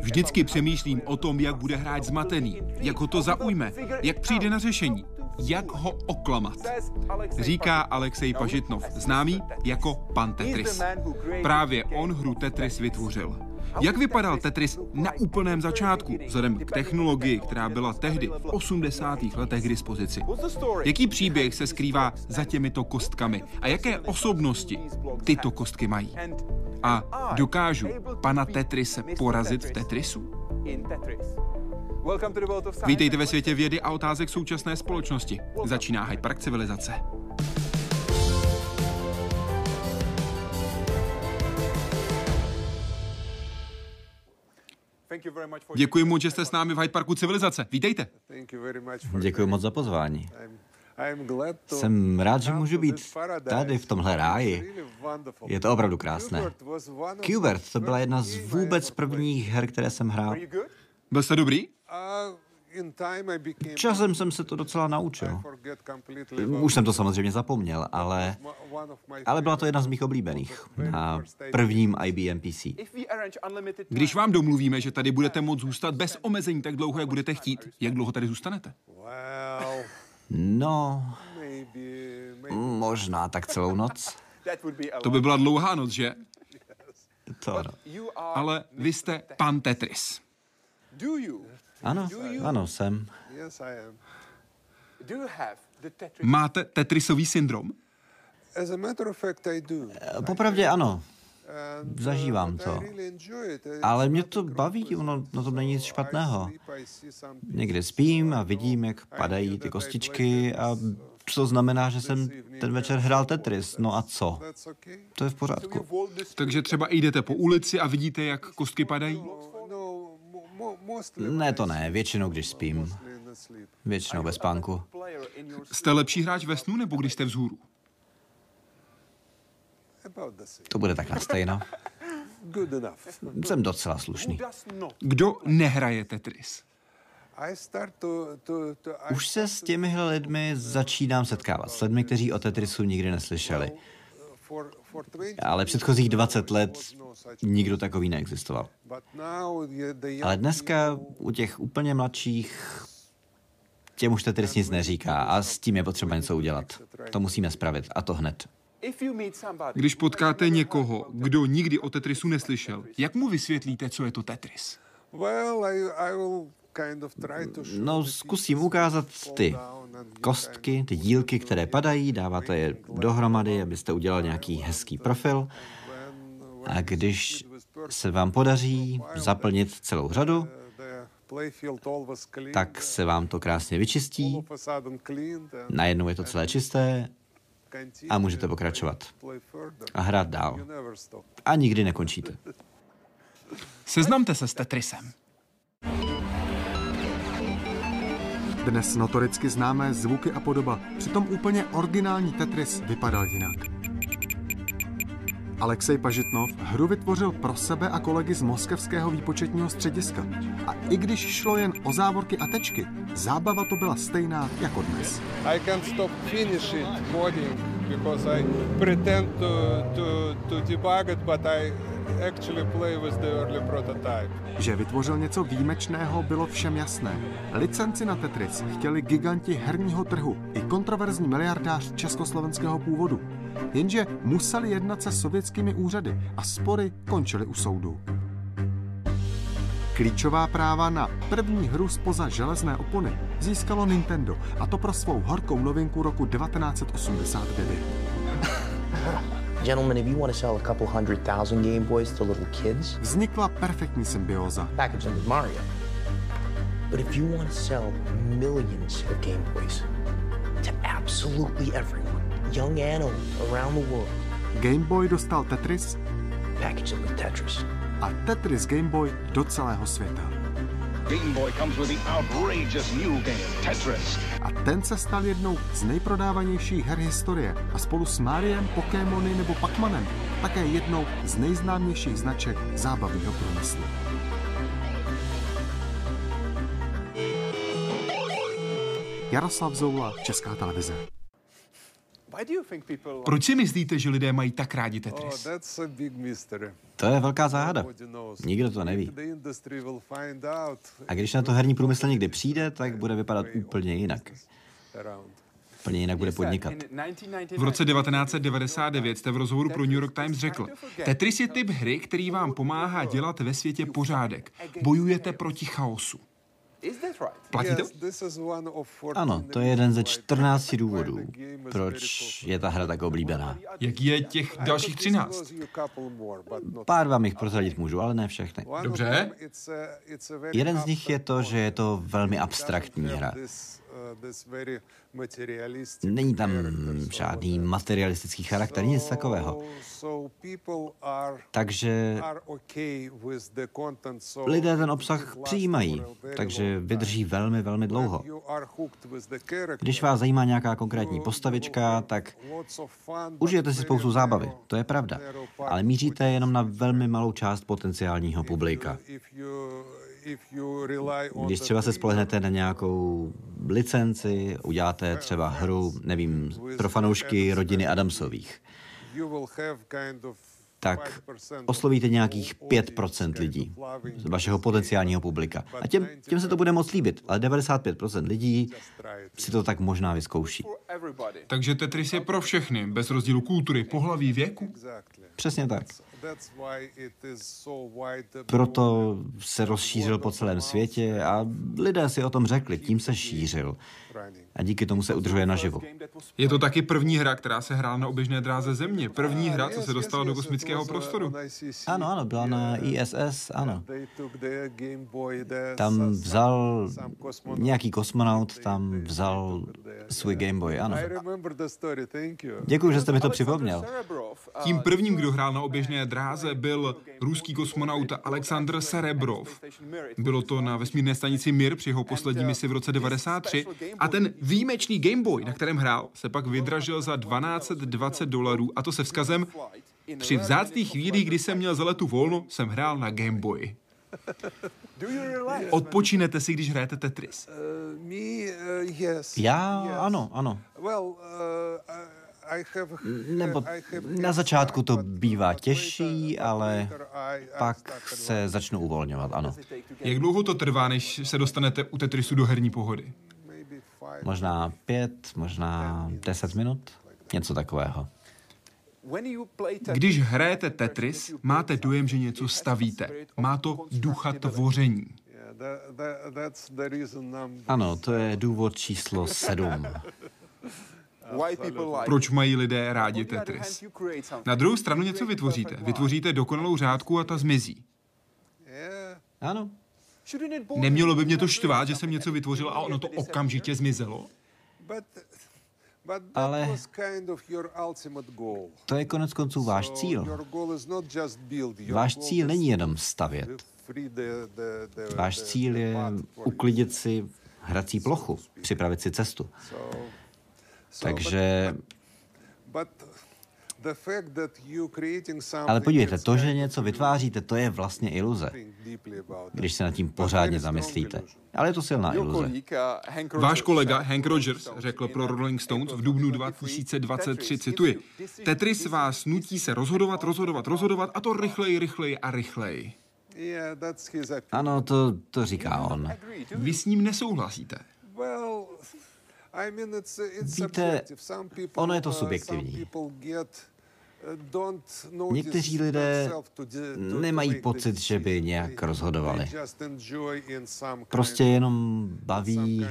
Vždycky přemýšlím o tom, jak bude hrát zmatený, jak ho to zaujme, jak přijde na řešení, jak ho oklamat. Říká Alexej Pažitnov, známý jako pan Tetris. Právě on hru Tetris vytvořil. Jak vypadal Tetris na úplném začátku, vzhledem k technologii, která byla tehdy v 80. letech k dispozici? Jaký příběh se skrývá za těmito kostkami a jaké osobnosti tyto kostky mají? A dokážu pana Tetrise porazit v Tetrisu? Vítejte ve světě vědy a otázek současné společnosti. Začíná Hyde Park civilizace. Děkuji moc, že jste s námi v Hyde Parku civilizace. Vítejte. Děkuji moc za pozvání. Jsem rád, že můžu být tady v tomhle ráji. Je to opravdu krásné. Qbert to byla jedna z vůbec prvních her, které jsem hrál. Byl jste dobrý? Časem jsem se to docela naučil. Už jsem to samozřejmě zapomněl, ale, ale byla to jedna z mých oblíbených na prvním IBM PC. Když vám domluvíme, že tady budete moct zůstat bez omezení tak dlouho, jak budete chtít, jak dlouho tady zůstanete? No, možná tak celou noc. To by byla dlouhá noc, že? To ano. Ale vy jste pan Tetris. Ano, ano, jsem. Máte Tetrisový syndrom? Popravdě ano. Zažívám to. Ale mě to baví, ono na tom není nic špatného. Někde spím a vidím, jak padají ty kostičky a to znamená, že jsem ten večer hrál Tetris. No a co? To je v pořádku. Takže třeba jdete po ulici a vidíte, jak kostky padají? Ne, to ne. Většinou, když spím. Většinou ve spánku. Jste lepší hráč ve snu, nebo když jste vzhůru? To bude tak na stejno. Jsem docela slušný. Kdo nehraje Tetris? Už se s těmihle lidmi začínám setkávat. S lidmi, kteří o Tetrisu nikdy neslyšeli. Ale předchozích 20 let nikdo takový neexistoval. Ale dneska u těch úplně mladších těm už Tetris nic neříká a s tím je potřeba něco udělat. To musíme spravit a to hned. Když potkáte někoho, kdo nikdy o Tetrisu neslyšel, jak mu vysvětlíte, co je to Tetris? No, zkusím ukázat ty kostky, ty dílky, které padají, dáváte je dohromady, abyste udělal nějaký hezký profil. A když se vám podaří zaplnit celou řadu, tak se vám to krásně vyčistí, najednou je to celé čisté a můžete pokračovat a hrát dál. A nikdy nekončíte. Seznamte se s Tetrisem. Dnes notoricky známé zvuky a podoba, přitom úplně originální Tetris vypadal jinak. Alexej Pažitnov hru vytvořil pro sebe a kolegy z moskevského výpočetního střediska. A i když šlo jen o závorky a tečky, zábava to byla stejná jako dnes. I can stop finishing coding because I pretend to, to, to debug it, but I actually play with the early prototype. Že vytvořil něco výjimečného, bylo všem jasné. Licenci na Tetris chtěli giganti herního trhu i kontroverzní miliardář československého původu. Jenže museli jednat se sovětskými úřady a spory končily u soudu. Klíčová práva na první hru spoza železné opony získalo Nintendo, a to pro svou horkou novinku roku 1989. Gentlemen, if you want to sell a couple hundred thousand Game Boys to little kids, Vznikla perfektní symbioza. package them with Mario. But if you want to sell millions of Game Boys to absolutely everyone, young and old, around the world, Game Boy dostal Tetris package them with Tetris. a Tetris Game Boy do celého světa. Game Boy comes with the outrageous new game, Tetris. A ten se stal jednou z nejprodávanějších her historie a spolu s Mariem, Pokémony nebo Pac-Manem také jednou z nejznámějších značek zábavního průmyslu. Jaroslav Zoula, Česká televize. Proč si myslíte, že lidé mají tak rádi Oh, Tetris? mystery. To je velká záhada. Nikdo to neví. A když na to herní průmysl někdy přijde, tak bude vypadat úplně jinak. Úplně jinak bude podnikat. V roce 1999 jste v rozhovoru pro New York Times řekl, Tetris je typ hry, který vám pomáhá dělat ve světě pořádek. Bojujete proti chaosu. Platí to? Yes, this is one of 14 Ano, to je jeden ze 14 důvodů, proč je ta hra tak oblíbená. Jak je těch dalších 13? Disclose you couple more, but not Pár vám jich prozradit můžu, ale ne všechny. Dobře. Jeden z nich je to, že je to velmi abstraktní hra. Není tam žádný materialistický charakter, nic takového. Takže lidé ten obsah přijímají, takže vydrží velmi, velmi dlouho. Když vás zajímá nějaká konkrétní postavička, tak užijete si spoustu zábavy, to je pravda. Ale míříte jenom na velmi malou část potenciálního publika. Když třeba se spolehnete na nějakou licenci, uděláte třeba hru, nevím, pro fanoušky rodiny Adamsových, tak 5% of oslovíte nějakých audience 5% kind lidí z vašeho potenciálního publika. A těm, těm se to bude moc líbit, ale 95% lidí si to tak možná vyzkouší. Takže Tetris je pro všechny, bez rozdílu kultury, pohlaví, věku. Přesně tak. That's why it is so wide Proto se rozšířil po celém světě a lidé si o tom řekli, tím se šířil. A díky tomu se udržuje naživu. Je to taky první hra, která se hrála na oběžné dráze Země. První hra, co se dostala do kosmického uh, prostoru. Ano, ano, byla na. ISS, ano. Tam vzal nějaký kosmonaut, tam vzal svůj Game Boy, ano. Děkuji, že jste mi to připomněl. Tím prvním, kdo hrál na oběžné dráze, byl ruský kosmonaut Aleksandr Serebrov. Bylo to na vesmírné stanici Mir při jeho poslední misi v roce 93 a ten výjimečný Game Boy, na kterém hrál, se pak vydražil za 1220 dolarů a to se vzkazem při vzácných chvílích, kdy jsem měl za letu volno, jsem hrál na Game Boy. Odpočinete si, když hrajete Tetris. Uh, uh, yes. Já, ano, ano. Nebo na začátku to bývá těžší, ale pak se začnu uvolňovat, ano. Jak dlouho to trvá, než se dostanete u Tetrisu do herní pohody? Možná pět, možná deset minut, něco takového. Když hrajete Tetris, máte dojem, že něco stavíte. Má to ducha tvoření. Ano, to je důvod číslo sedm. Proč mají lidé rádi Tetris? Na druhou stranu něco vytvoříte. Vytvoříte dokonalou řádku a ta zmizí. Ano, Nemělo by mě to štvát, že jsem něco vytvořil a ono to okamžitě zmizelo? Ale- was kind of your ultimate goal. to je konec konců váš cíl. Váš cíl není jenom stavět. Váš cíl je uklidit si hrací plochu, připravit si cestu. Something ale podívejte, to, že něco vytváříte, to je vlastně iluze, když se nad tím pořádně zamyslíte. Ale je to silná iluze. Váš kolega Hank Rogers řekl pro Rolling Stones v dubnu 2023, cituji, Tetris vás nutí se rozhodovat, rozhodovat, rozhodovat a to rychleji, rychleji a rychleji. Ano, to, to říká on. Vy s ním nesouhlasíte. Well, I mean, it's, it's Víte, ono je to uh, subjektivní. uh, Někteří lidé nemají pocit, že by nějak rozhodovali. Prostě jenom baví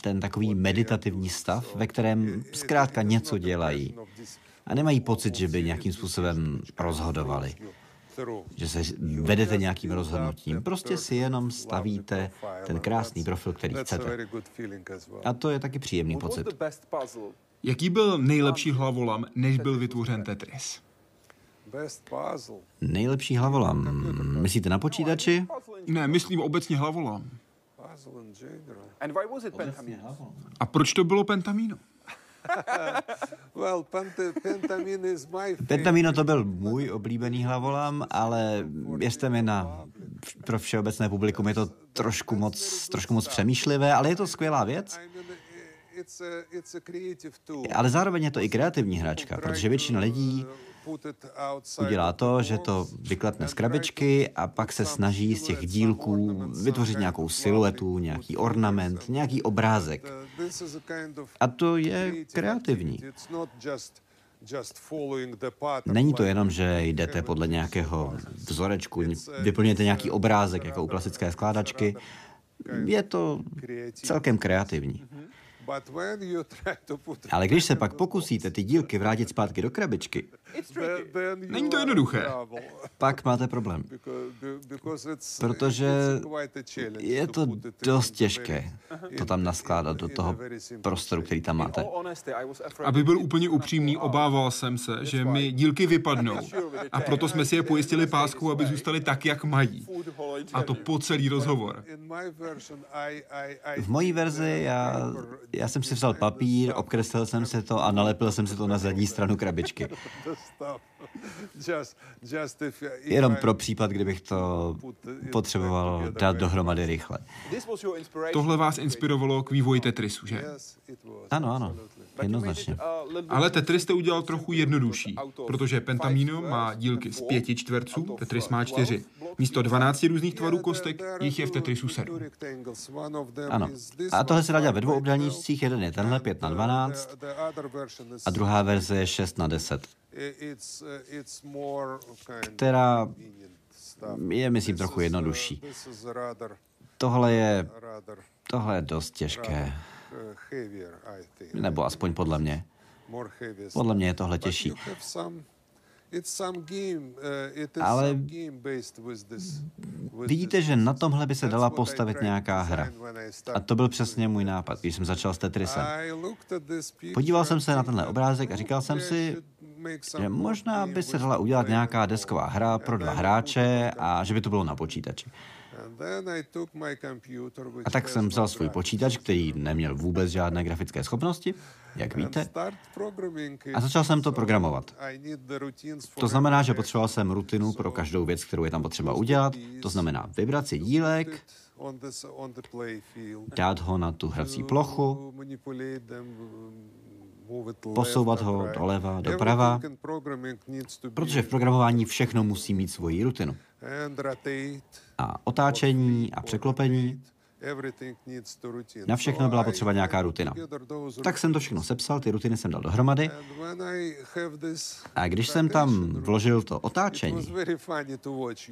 ten takový meditativní stav, ve kterém zkrátka něco dělají. A nemají pocit, že by nějakým způsobem rozhodovali. Že se vedete nějakým rozhodnutím. Prostě si jenom stavíte ten krásný profil, který chcete. A to je taky příjemný pocit. Jaký byl nejlepší hlavolam, než byl vytvořen Tetris? Nejlepší hlavolam. Myslíte na počítači? Ne, myslím obecně hlavolam. A proč to bylo pentamino? Well, Pentamino to byl můj oblíbený hlavolam, ale věřte mi, na, pro všeobecné publikum je to trošku moc, trošku moc přemýšlivé, ale je to skvělá věc. Ale zároveň je to i kreativní hračka, protože většina lidí udělá to, že to vyklepne z krabičky a pak se snaží z těch dílků vytvořit nějakou siluetu, nějaký ornament, nějaký obrázek. A to je kreativní. Není to jenom, že jdete podle nějakého vzorečku, vyplňujete nějaký obrázek, jako u klasické skládačky. Je to celkem kreativní. Ale když se pak pokusíte ty dílky vrátit zpátky do krabičky, není to jednoduché. Pak máte problém. Protože je to dost těžké to tam naskládat do toho prostoru, který tam máte. Aby byl úplně upřímný, obával jsem se, že mi dílky vypadnou. A proto jsme si je pojistili páskou, aby zůstaly tak, jak mají. A to po celý rozhovor. V mojí verzi já já jsem si vzal papír, obkreslil jsem si to a nalepil jsem si to na zadní stranu krabičky. Jenom pro případ, kdybych to potřeboval dát dohromady rychle. Tohle vás inspirovalo k vývoji Tetrisu, že? Ano, ano. Jednoznačně. Ale Tetris jste udělal trochu jednodušší, protože Pentamino má dílky z pěti čtverců, Tetris má čtyři. Místo 12 různých tvarů kostek jich je v Tetrisu 7. Ano. A tohle se dá dělat ve dvou obdélníčcích. Jeden je tenhle 5 na 12 a druhá verze je 6 na 10 která je, myslím, trochu jednodušší. Tohle je, tohle je dost těžké. Nebo aspoň podle mě. Podle mě je tohle těžší. Ale vidíte, že na tomhle by se dala postavit nějaká hra. A to byl přesně můj nápad, když jsem začal s Tetrisem. Podíval jsem se na tenhle obrázek a říkal jsem si, že možná by se dala udělat nějaká desková hra pro dva hráče a že by to bylo na počítači. A tak jsem vzal svůj počítač, který neměl vůbec žádné grafické schopnosti, jak víte, a začal jsem to programovat. To znamená, že potřeboval jsem rutinu pro každou věc, kterou je tam potřeba udělat. To znamená vybrat si dílek, dát ho na tu hrací plochu, posouvat ho doleva, doprava, protože v programování všechno musí mít svoji rutinu. A otáčení a překlopení, na všechno byla potřeba nějaká rutina. Tak jsem to všechno sepsal, ty rutiny jsem dal dohromady. A když jsem tam vložil to otáčení,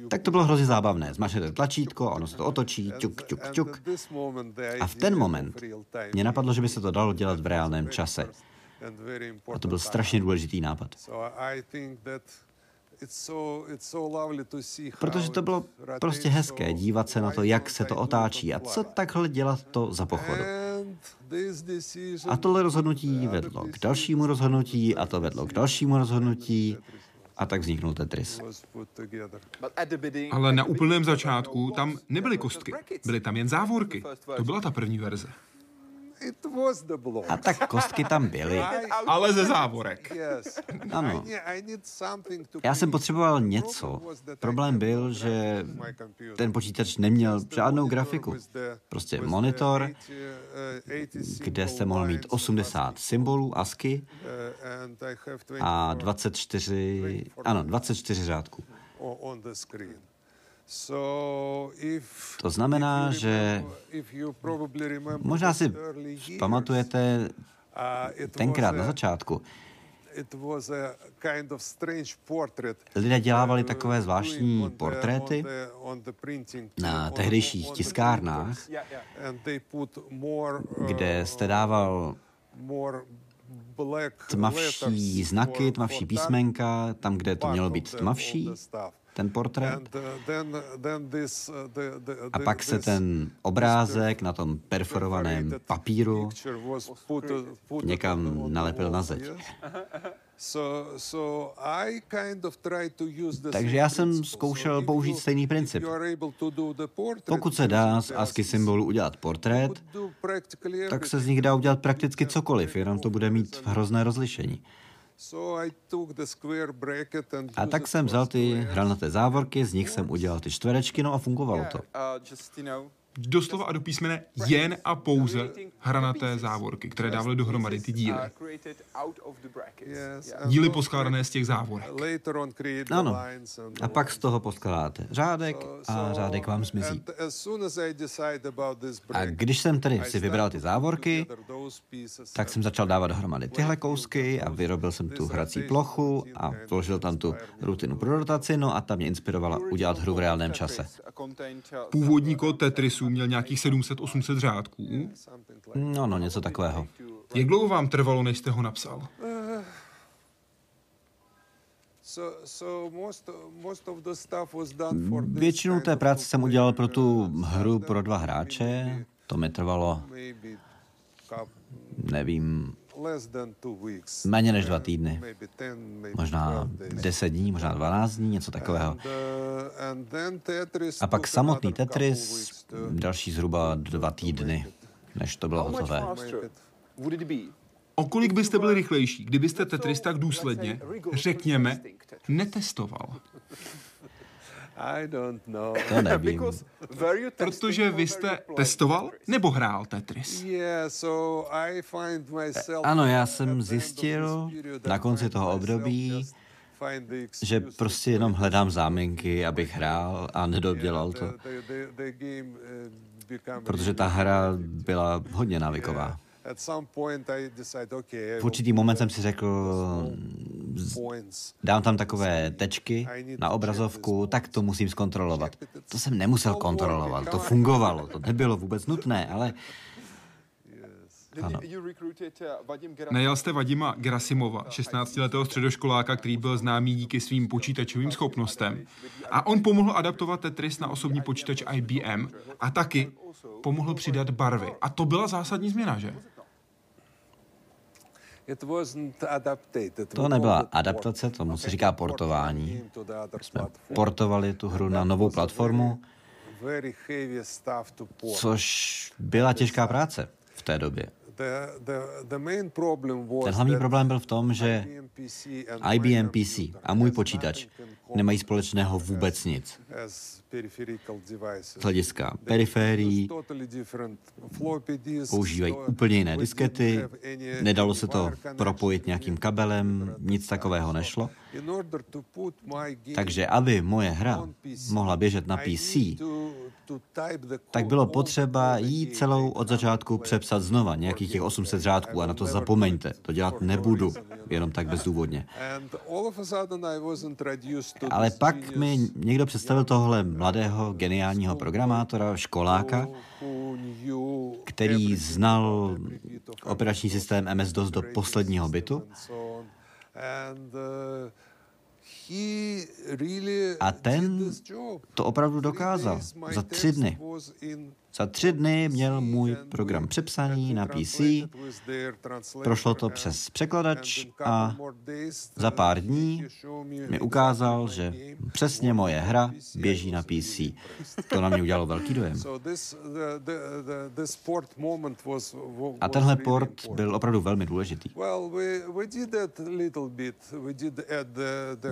tak to bylo hrozně zábavné. Zmačnete tlačítko, ono se to otočí, ťuk, ťuk, ťuk. A v ten moment mě napadlo, že by se to dalo dělat v reálném čase. A to byl strašně důležitý nápad. Protože to bylo prostě hezké dívat se na to, jak se to otáčí a co takhle dělat to za pochodu. A tohle rozhodnutí vedlo k dalšímu rozhodnutí a to vedlo k dalšímu rozhodnutí a tak vzniknul Tetris. Ale na úplném začátku tam nebyly kostky, byly tam jen závorky. To byla ta první verze. A tak kostky tam byly. Ale ze závorek. Ano. Já jsem potřeboval něco. Problém byl, že ten počítač neměl žádnou grafiku. Prostě monitor, kde jste mohl mít 80 symbolů ASCII a 24, ano, 24 řádků. To znamená, že možná si pamatujete uh, tenkrát na začátku, Lidé dělávali takové zvláštní portréty na tehdejších tiskárnách, kde jste dával tmavší znaky, tmavší písmenka, tam, kde to mělo být tmavší ten portrét. A pak se ten obrázek na tom perforovaném papíru někam nalepil na zeď. Takže já jsem zkoušel použít stejný princip. Pokud se dá z ASCII symbolu udělat portrét, tak se z nich dá udělat prakticky cokoliv, jenom to bude mít hrozné rozlišení. A tak jsem vzal ty hranaté závorky, z nich jsem udělal ty čtverečky, no a fungovalo to. Doslova a do písmene jen a pouze hranaté závorky, které dávaly dohromady ty díly. Díly poskládané z těch závorek. Ano. A pak z toho poskládáte řádek a řádek vám zmizí. A když jsem tedy si vybral ty závorky, tak jsem začal dávat dohromady tyhle kousky a vyrobil jsem tu hrací plochu a vložil tam tu rutinu pro rotaci, no a ta mě inspirovala udělat hru v reálném čase. Původní kód Tetrisu měl nějakých 700-800 řádků. No, no, něco takového. Jak dlouho vám trvalo, než jste ho napsal? Většinu té práce jsem udělal pro tu hru pro dva hráče. To mi trvalo, nevím, méně než dva týdny. Možná deset dní, možná 12 dní, něco takového. A pak samotný Tetris, další zhruba dva týdny, než to bylo hotové. O kolik byste byli rychlejší, kdybyste Tetris tak důsledně, řekněme, netestoval? To nevím. Protože vy jste testoval nebo hrál Tetris? Ano, já jsem zjistil na konci toho období, že prostě jenom hledám záminky, abych hrál a nedodělal to. Protože ta hra byla hodně návyková. V určitý moment jsem si řekl, dám tam takové tečky na obrazovku, tak to musím zkontrolovat. To jsem nemusel kontrolovat, to fungovalo, to nebylo vůbec nutné, ale ano. Najal jste Vadima Gerasimova, 16-letého středoškoláka, který byl známý díky svým počítačovým schopnostem. A on pomohl adaptovat Tetris na osobní počítač IBM a taky pomohl přidat barvy. A to byla zásadní změna, že? To nebyla adaptace, tomu se říká portování. Jsme portovali tu hru na novou platformu, což byla těžká práce v té době. Ten hlavní problém byl v tom, že IBM PC a můj počítač nemají společného vůbec nic. Z hlediska periférií používají úplně jiné diskety, nedalo se to propojit nějakým kabelem, nic takového nešlo. Takže aby moje hra mohla běžet na PC, tak bylo potřeba jí celou od začátku přepsat znova, nějakých těch 800 řádků. A na to zapomeňte, to dělat nebudu, jenom tak bezdůvodně. Ale pak mi někdo představil tohle mladého geniálního programátora, školáka, který znal operační systém MS-DOS do posledního bytu a ten to opravdu dokázal za tři dny. Za tři dny měl můj program přepsaný na PC, prošlo to přes překladač a za pár dní mi ukázal, že přesně moje hra běží na PC. To na mě udělalo velký dojem. A tenhle port byl opravdu velmi důležitý.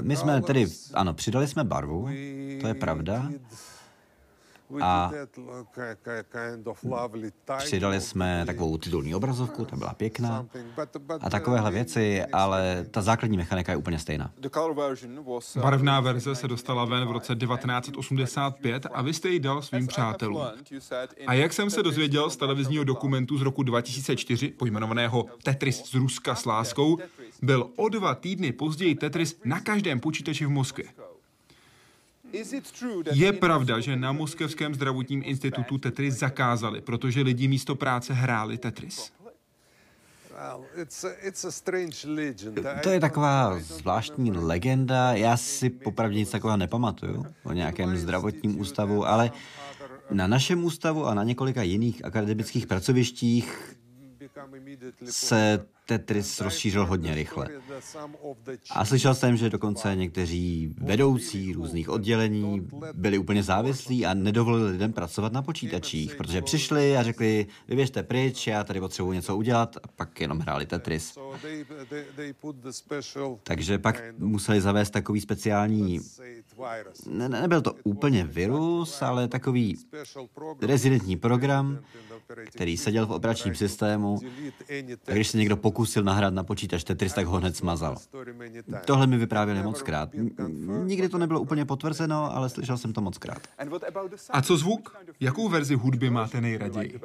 My jsme tedy, ano, přidali jsme barvu, to je pravda, a přidali jsme takovou titulní obrazovku, ta byla pěkná a takovéhle věci, ale ta základní mechanika je úplně stejná. Barevná verze se dostala ven v roce 1985 a vy jste ji dal svým přátelům. A jak jsem se dozvěděl z televizního dokumentu z roku 2004, pojmenovaného Tetris z Ruska s láskou, byl o dva týdny později Tetris na každém počítači v Moskvě. Je pravda, že na Moskevském zdravotním institutu Tetris zakázali, protože lidi místo práce hráli Tetris. To je taková zvláštní legenda. Já si popravdě nic takového nepamatuju o nějakém zdravotním ústavu, ale na našem ústavu a na několika jiných akademických pracovištích se Tetris rozšířil hodně rychle. A slyšel jsem, že dokonce někteří vedoucí různých oddělení byli úplně závislí a nedovolili lidem pracovat na počítačích, protože přišli a řekli, vy běžte pryč, já tady potřebuji něco udělat a pak jenom hráli Tetris. Takže pak museli zavést takový speciální, ne, nebyl to úplně virus, ale takový rezidentní program, který seděl v operačním systému a když se někdo pokusil nahrát na počítač Tetris, tak ho hned smazal. Tohle mi vyprávěli moc krát. Nikdy to nebylo úplně potvrzeno, ale slyšel jsem to moc krát. A co zvuk? Jakou verzi hudby máte nejraději?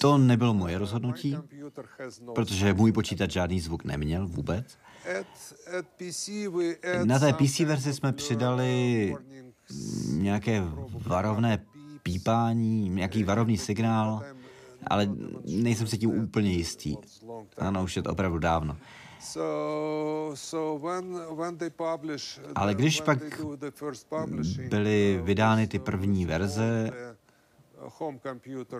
To nebylo moje rozhodnutí, protože můj počítač žádný zvuk neměl vůbec. Na té PC verzi jsme přidali nějaké varovné pípání, nějaký varovný signál, ale nejsem si tím úplně jistý. Ano, už je to opravdu dávno. Ale když pak byly vydány ty první verze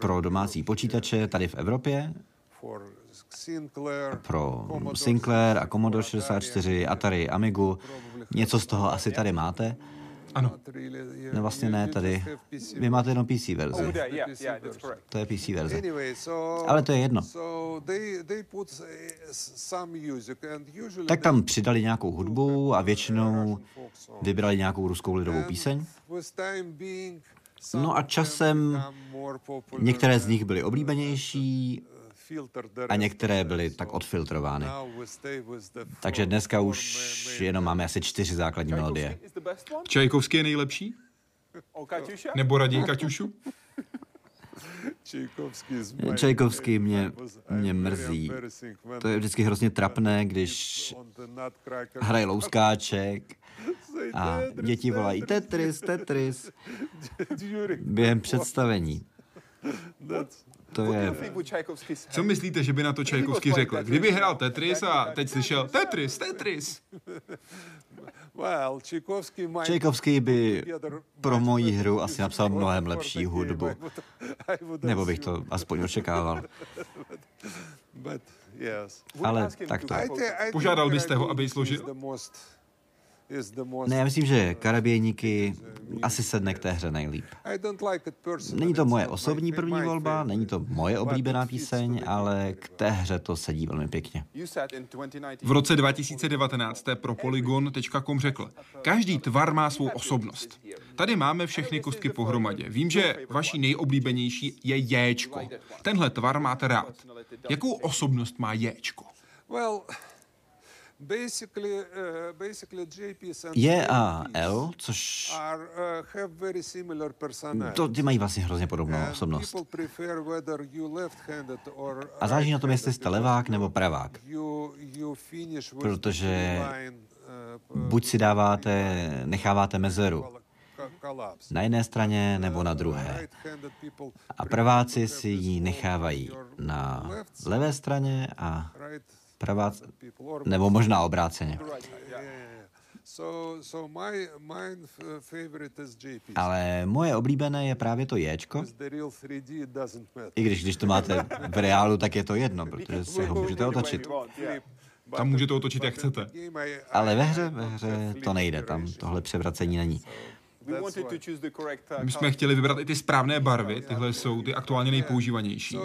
pro domácí počítače tady v Evropě, pro Sinclair a Commodore 64, Atari, Amigu, něco z toho asi tady máte, ano. No vlastně ne tady. Vy máte jenom PC verzi. To je PC verze. Ale to je jedno. Tak tam přidali nějakou hudbu a většinou vybrali nějakou ruskou lidovou píseň. No a časem některé z nich byly oblíbenější, a některé byly tak odfiltrovány. Takže dneska už jenom máme asi čtyři základní melodie. Čajkovský je nejlepší? Nebo raději Kaťušu? Čajkovský mě, mě mrzí. To je vždycky hrozně trapné, když hraje louskáček a děti volají Tetris, Tetris během představení. To je... Co myslíte, že by na to Čajkovský řekl? Kdyby hrál Tetris a teď slyšel Tetris, Tetris. Čajkovský by pro moji hru asi napsal mnohem lepší hudbu. Nebo bych to aspoň očekával. Ale tak to. Požádal byste ho, aby ji složil? Ne, já myslím, že karaběníky asi sedne k té hře nejlíp. Není to moje osobní první volba, není to moje oblíbená píseň, ale k té hře to sedí velmi pěkně. V roce 2019 jste pro Polygon.com řekl, každý tvar má svou osobnost. Tady máme všechny kostky pohromadě. Vím, že vaší nejoblíbenější je Jéčko. Tenhle tvar máte rád. Jakou osobnost má Jéčko? Je a L, což uh, to, ty mají vlastně hrozně podobnou osobnost. A záleží na tom, jestli jste levák nebo pravák. Protože uh, buď si dáváte, necháváte mezeru na jedné straně nebo na druhé. A praváci si ji nechávají na levé straně a pravá, nebo možná obráceně. Ale moje oblíbené je právě to Jčko. I když, když to máte v reálu, tak je to jedno, protože si ho můžete otočit. Tam můžete otočit, jak chcete. Ale ve hře, ve hře to nejde, tam tohle převracení není. Uh, My jsme chtěli vybrat i ty správné barvy, tyhle jsou ty aktuálně nejpoužívanější.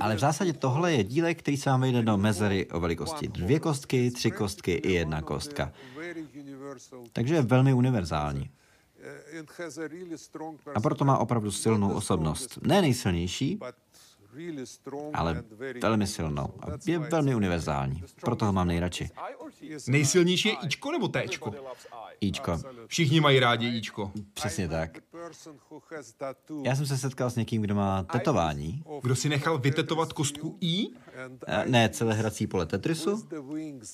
Ale v zásadě tohle je dílek, který se vám vejde do mezery o velikosti dvě kostky, tři kostky i jedna kostka. Takže je velmi univerzální. A proto má opravdu silnou osobnost. Ne nejsilnější, ale velmi silnou. A je velmi univerzální. Proto ho mám nejradši. Nejsilnější je Ičko nebo Téčko? Ičko. Všichni mají rádi Ičko. Přesně tak. Já jsem se setkal s někým, kdo má tetování. Kdo si nechal vytetovat kostku I? A ne, celé hrací pole Tetrisu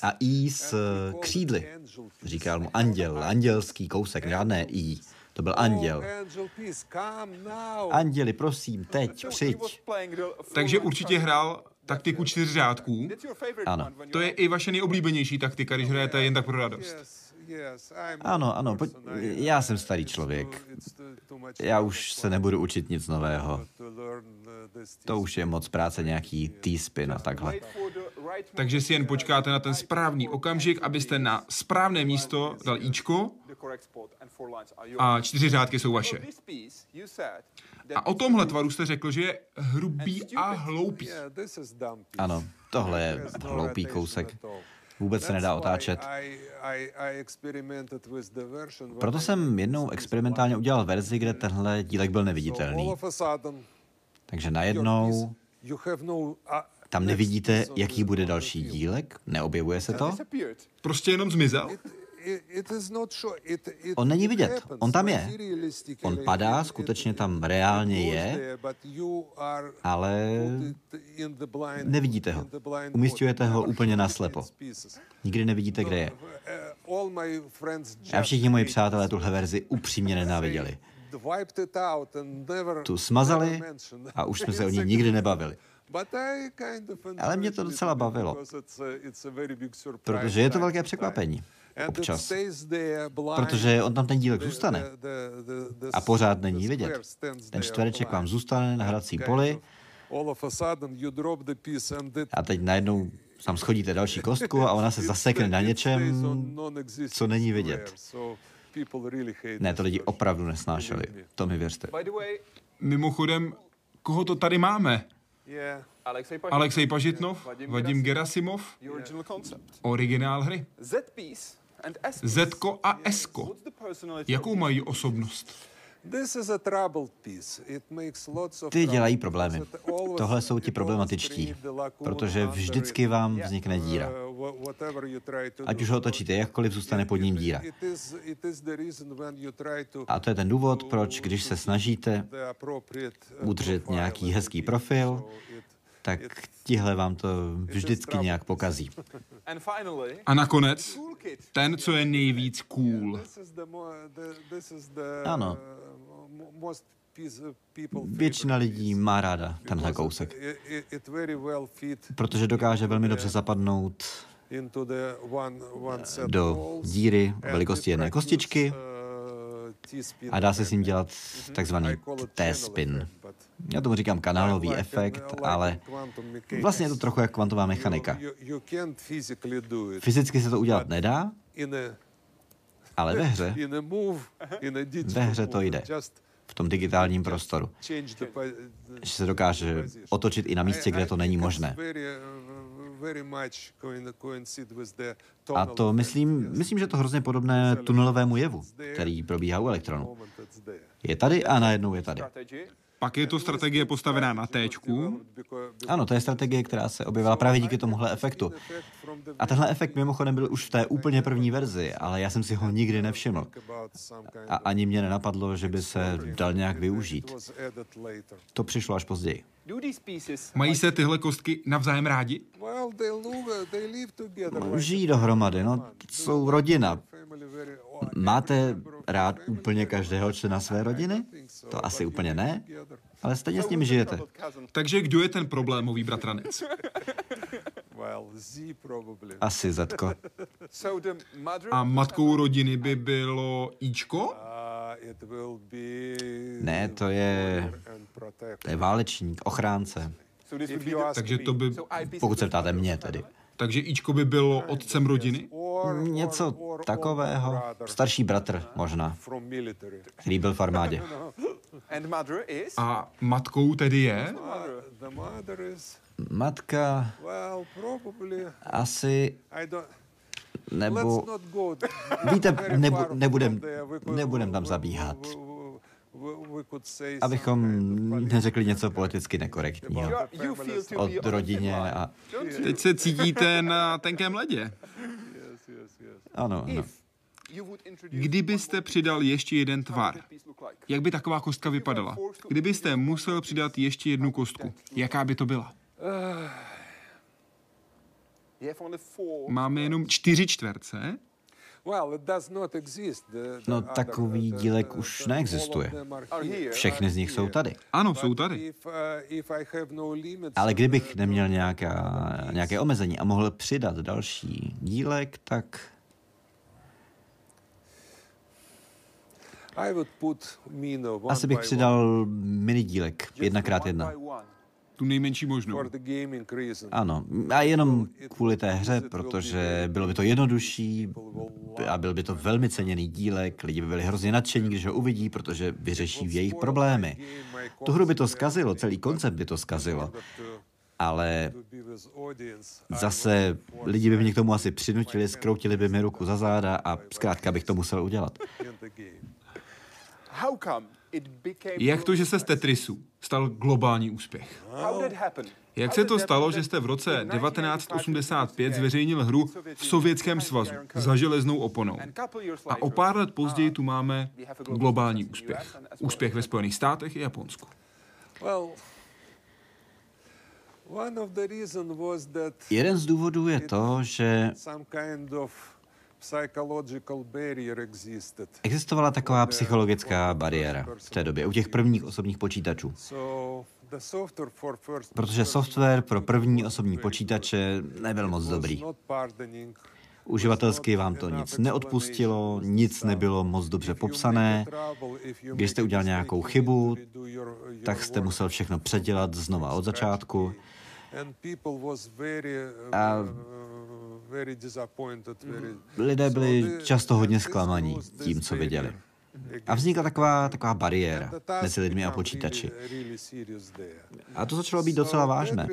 a I s křídly. Říkal mu anděl, andělský kousek, žádné I. To byl anděl. Anděli, prosím, teď, přijď. Takže určitě hrál taktiku čtyř řádků. Ano. To je i vaše nejoblíbenější taktika, když hrajete jen tak pro radost. Ano, ano, pojď, já jsem starý člověk. Já už se nebudu učit nic nového. To už je moc práce nějaký T-spin a takhle. Takže si jen počkáte na ten správný okamžik, abyste na správné místo dal Ičko a čtyři řádky jsou vaše. A o tomhle tvaru jste řekl, že je hrubý a hloupý. Ano, tohle je hloupý kousek. Vůbec se nedá otáčet. Proto jsem jednou experimentálně udělal verzi, kde tenhle dílek byl neviditelný. Takže najednou tam nevidíte, jaký bude další dílek? Neobjevuje se to? Prostě jenom zmizel? On není vidět, on tam je. On padá, skutečně tam reálně je, ale nevidíte ho. Umístujete ho úplně naslepo. Nikdy nevidíte, kde je. A všichni moji přátelé tuhle verzi upřímně nenáviděli. Tu smazali a už jsme se o ní nikdy nebavili. Ale mě to docela bavilo, protože je to velké překvapení. Občas. Protože on tam ten dílek zůstane. A pořád není vidět. Ten čtvereček vám zůstane na hracím poli a teď najednou tam schodíte další kostku a ona se zasekne na něčem, co není vidět. Ne, to lidi opravdu nesnášeli. To mi věřte. Mimochodem, koho to tady máme? Alexej Pažitnov, Vadim Gerasimov, originál hry. Zetko a Esko. Jakou mají osobnost? Ty dělají problémy. Tohle jsou ti problematičtí, protože vždycky vám vznikne díra. Ať už ho otočíte jakkoliv, zůstane pod ním díra. A to je ten důvod, proč, když se snažíte udržet nějaký hezký profil, tak tihle vám to vždycky nějak pokazí. A nakonec, ten, co je nejvíc cool. Ano. Většina lidí má ráda tenhle kousek, protože dokáže velmi dobře zapadnout do díry velikosti jedné kostičky a dá se s ním dělat takzvaný T-spin. Já tomu říkám kanálový efekt, ale vlastně je to trochu jak kvantová mechanika. Fyzicky se to udělat nedá, ale ve hře, ve hře to jde. V tom digitálním prostoru. Že se dokáže otočit i na místě, kde to není možné. A to myslím, myslím, že to hrozně podobné tunelovému jevu, který probíhá u elektronu. Je tady a najednou je tady. Pak je to strategie postavená na T. Ano, to je strategie, která se objevila právě díky tomuhle efektu. A tenhle efekt mimochodem byl už v té úplně první verzi, ale já jsem si ho nikdy nevšiml. A ani mě nenapadlo, že by se dal nějak využít. To přišlo až později. Mají se tyhle kostky navzájem rádi? Žijí dohromady, no, jsou rodina. Máte rád úplně každého člena své rodiny? To asi úplně ne, ale stejně s ním žijete. Takže kdo je ten problémový bratranec? Asi Zetko. A matkou rodiny by bylo Ičko? Ne, to je, to je válečník, ochránce. Takže to by... Pokud se ptáte mě tedy. Takže Ičko by bylo otcem rodiny? Něco takového. Starší bratr možná, který byl v armádě. A matkou tedy je? Matka asi nebo víte, nebu, nebudem, nebudem tam zabíhat. Abychom neřekli něco politicky nekorektního. O rodině a... Teď se cítíte na tenkém ledě. Ano, ano. Kdybyste přidal ještě jeden tvar, jak by taková kostka vypadala? Kdybyste musel přidat ještě jednu kostku, jaká by to byla? Máme jenom čtyři čtverce. No takový dílek už neexistuje. Všechny z nich jsou tady. Ano, jsou tady. Ale kdybych neměl nějaká, nějaké omezení a mohl přidat další dílek, tak asi bych přidal minidílek, jedna krát jedna. Tu nejmenší možnou. Ano, a jenom kvůli té hře, protože bylo by to jednodušší a byl by to velmi ceněný dílek, lidi by byli hrozně nadšení, když ho uvidí, protože vyřeší jejich problémy. Tu hru by to zkazilo, celý koncept by to zkazilo. Ale zase lidi by mě k tomu asi přinutili, skroutili by mi ruku za záda a zkrátka bych to musel udělat. Jak to, že se z Tetrisu stal globální úspěch? Jak se to stalo, že jste v roce 1985 zveřejnil hru v Sovětském svazu za železnou oponou? A o pár let později tu máme globální úspěch. Úspěch ve Spojených státech i Japonsku. Jeden z důvodů je to, že Existovala taková psychologická bariéra v té době u těch prvních osobních počítačů. Protože software pro první osobní počítače nebyl moc dobrý. Uživatelsky vám to nic neodpustilo, nic nebylo moc dobře popsané. Když jste udělal nějakou chybu, tak jste musel všechno předělat znova od začátku. A lidé byli často hodně zklamaní tím, co viděli. A vznikla taková, taková bariéra mezi lidmi a počítači. A to začalo být docela vážné.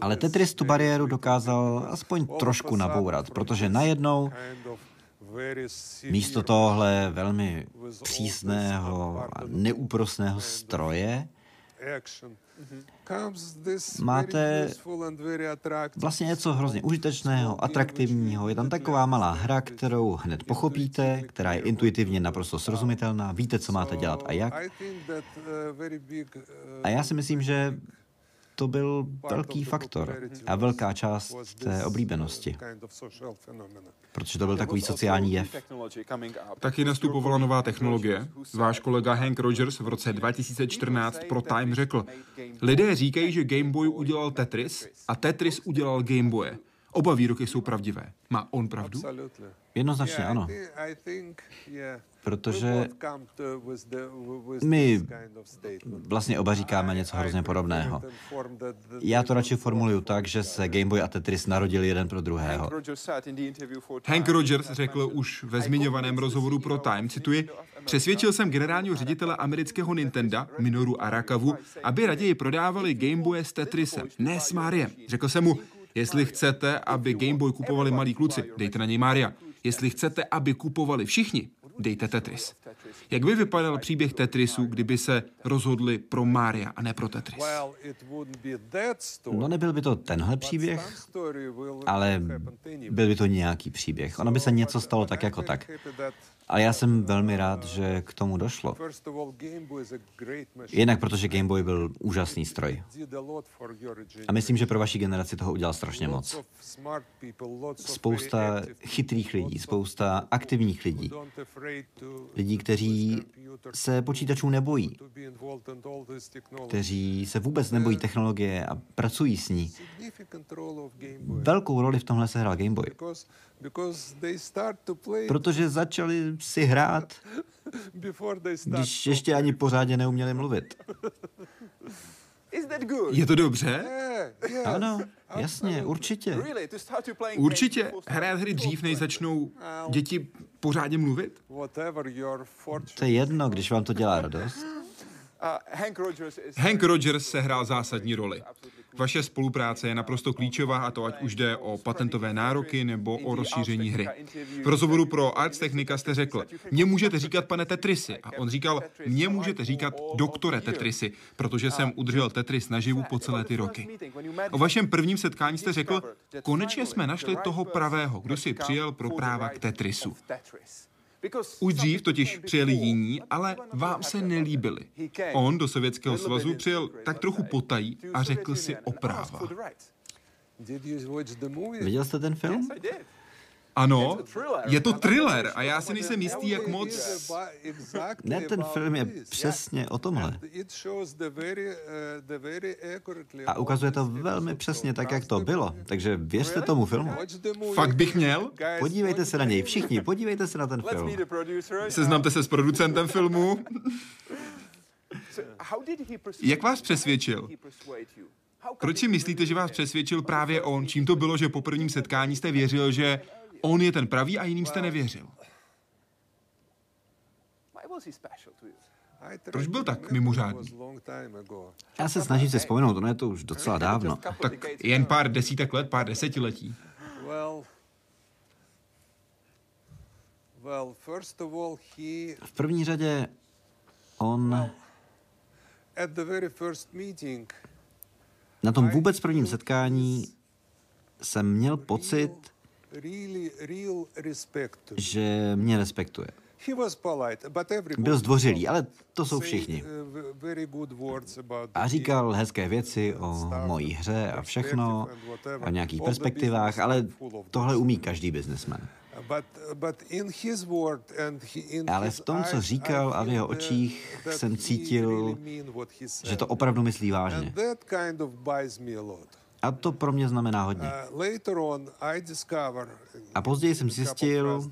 Ale Tetris tu bariéru dokázal aspoň trošku nabourat, protože najednou místo tohle velmi přísného a neúprosného stroje máte vlastně něco hrozně užitečného, atraktivního. Je tam taková malá hra, kterou hned pochopíte, která je intuitivně naprosto srozumitelná, víte, co máte dělat a jak. A já si myslím, že to byl velký faktor a velká část té oblíbenosti. Protože to byl takový sociální jev. Taky nastupovala nová technologie. Váš kolega Hank Rogers v roce 2014 pro Time řekl, lidé říkají, že Game Boy udělal Tetris a Tetris udělal Game Boye. Oba výroky jsou pravdivé. Má on pravdu? Jednoznačně ano. Protože my vlastně oba říkáme něco hrozně podobného. Já to radši formuluju tak, že se Game Boy a Tetris narodili jeden pro druhého. Hank Rogers řekl už ve zmiňovaném rozhovoru pro Time, cituji, Přesvědčil jsem generálního ředitele amerického Nintendo, Minoru Arakavu, aby raději prodávali Game Boye s Tetrisem, ne s Mariem. Řekl jsem mu, Jestli chcete, aby Game Boy kupovali malí kluci, dejte na něj Maria. Jestli chcete, aby kupovali všichni, dejte Tetris. Jak by vypadal příběh Tetrisu, kdyby se rozhodli pro Mária a ne pro Tetris? No nebyl by to tenhle příběh, ale byl by to nějaký příběh. Ono by se něco stalo tak jako tak. A já jsem velmi rád, že k tomu došlo. Jinak protože Game Boy byl úžasný stroj. A myslím, že pro vaši generaci toho udělal strašně moc. Spousta chytrých lidí, spousta aktivních lidí. Lidí, kteří se počítačů nebojí. Kteří se vůbec nebojí technologie a pracují s ní. Velkou roli v tomhle se hrál Game Boy. Protože začali si hrát, když ještě ani pořádně neuměli mluvit. Je to dobře? Ano, jasně, určitě. Určitě hrát hry dřív, než začnou děti pořádně mluvit? To je jedno, když vám to dělá radost. Hank Rogers se hrál zásadní roli. Vaše spolupráce je naprosto klíčová a to ať už jde o patentové nároky nebo o rozšíření hry. V rozhovoru pro Arts Technica jste řekl, mě můžete říkat pane Tetrisy. A on říkal, mě můžete říkat doktore Tetrisy, protože jsem udržel Tetris naživu po celé ty roky. O vašem prvním setkání jste řekl, konečně jsme našli toho pravého, kdo si přijel pro práva k Tetrisu. Už dřív totiž přijeli jiní, ale vám se nelíbili. On do Sovětského svazu přijel tak trochu potají a řekl si o práva. Viděl jste ten film? Ano, je to thriller a já si nejsem jistý, jak moc... Ne, ten film je přesně o tomhle. A ukazuje to velmi přesně tak, jak to bylo. Takže věřte tomu filmu. Fakt bych měl? Podívejte se na něj, všichni, podívejte se na ten film. Seznamte se s producentem filmu. Jak vás přesvědčil? Proč si myslíte, že vás přesvědčil právě on? Čím to bylo, že po prvním setkání jste věřil, že on je ten pravý a jiným jste nevěřil? Proč byl tak mimořádný? Já se snažím si vzpomenout, ono je to už docela dávno. Tak jen pár desítek let, pár desetiletí. V první řadě on na tom vůbec prvním setkání jsem měl pocit, že mě respektuje. Byl zdvořilý, ale to jsou všichni. A říkal hezké věci o mojí hře a všechno, o nějakých perspektivách, ale tohle umí každý biznesmen. Ale v tom, co říkal a v jeho očích, jsem cítil, že to opravdu myslí vážně. A to pro mě znamená hodně. A později jsem zjistil,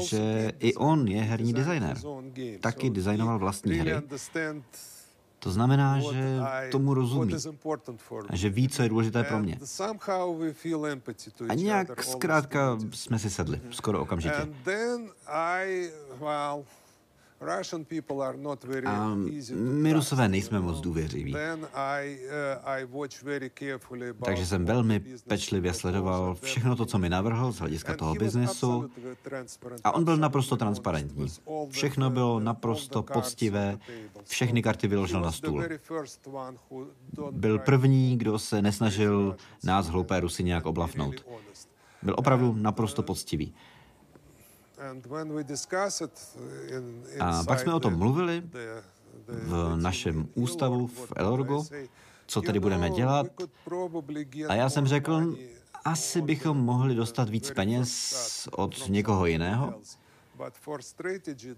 že i on je herní designer. Taky designoval vlastní hry. To znamená, že tomu rozumí a že ví, co je důležité pro mě. A nějak zkrátka jsme si sedli, skoro okamžitě. A my Rusové nejsme moc důvěřiví. Takže jsem velmi pečlivě sledoval všechno to, co mi navrhl z hlediska toho biznesu. A on byl naprosto transparentní. Všechno bylo naprosto poctivé, všechny karty vyložil na stůl. Byl první, kdo se nesnažil nás, hloupé Rusy, nějak oblafnout. Byl opravdu naprosto poctivý. A pak jsme o tom mluvili v našem ústavu v Elorgo, co tedy budeme dělat. A já jsem řekl, asi bychom mohli dostat víc peněz od někoho jiného,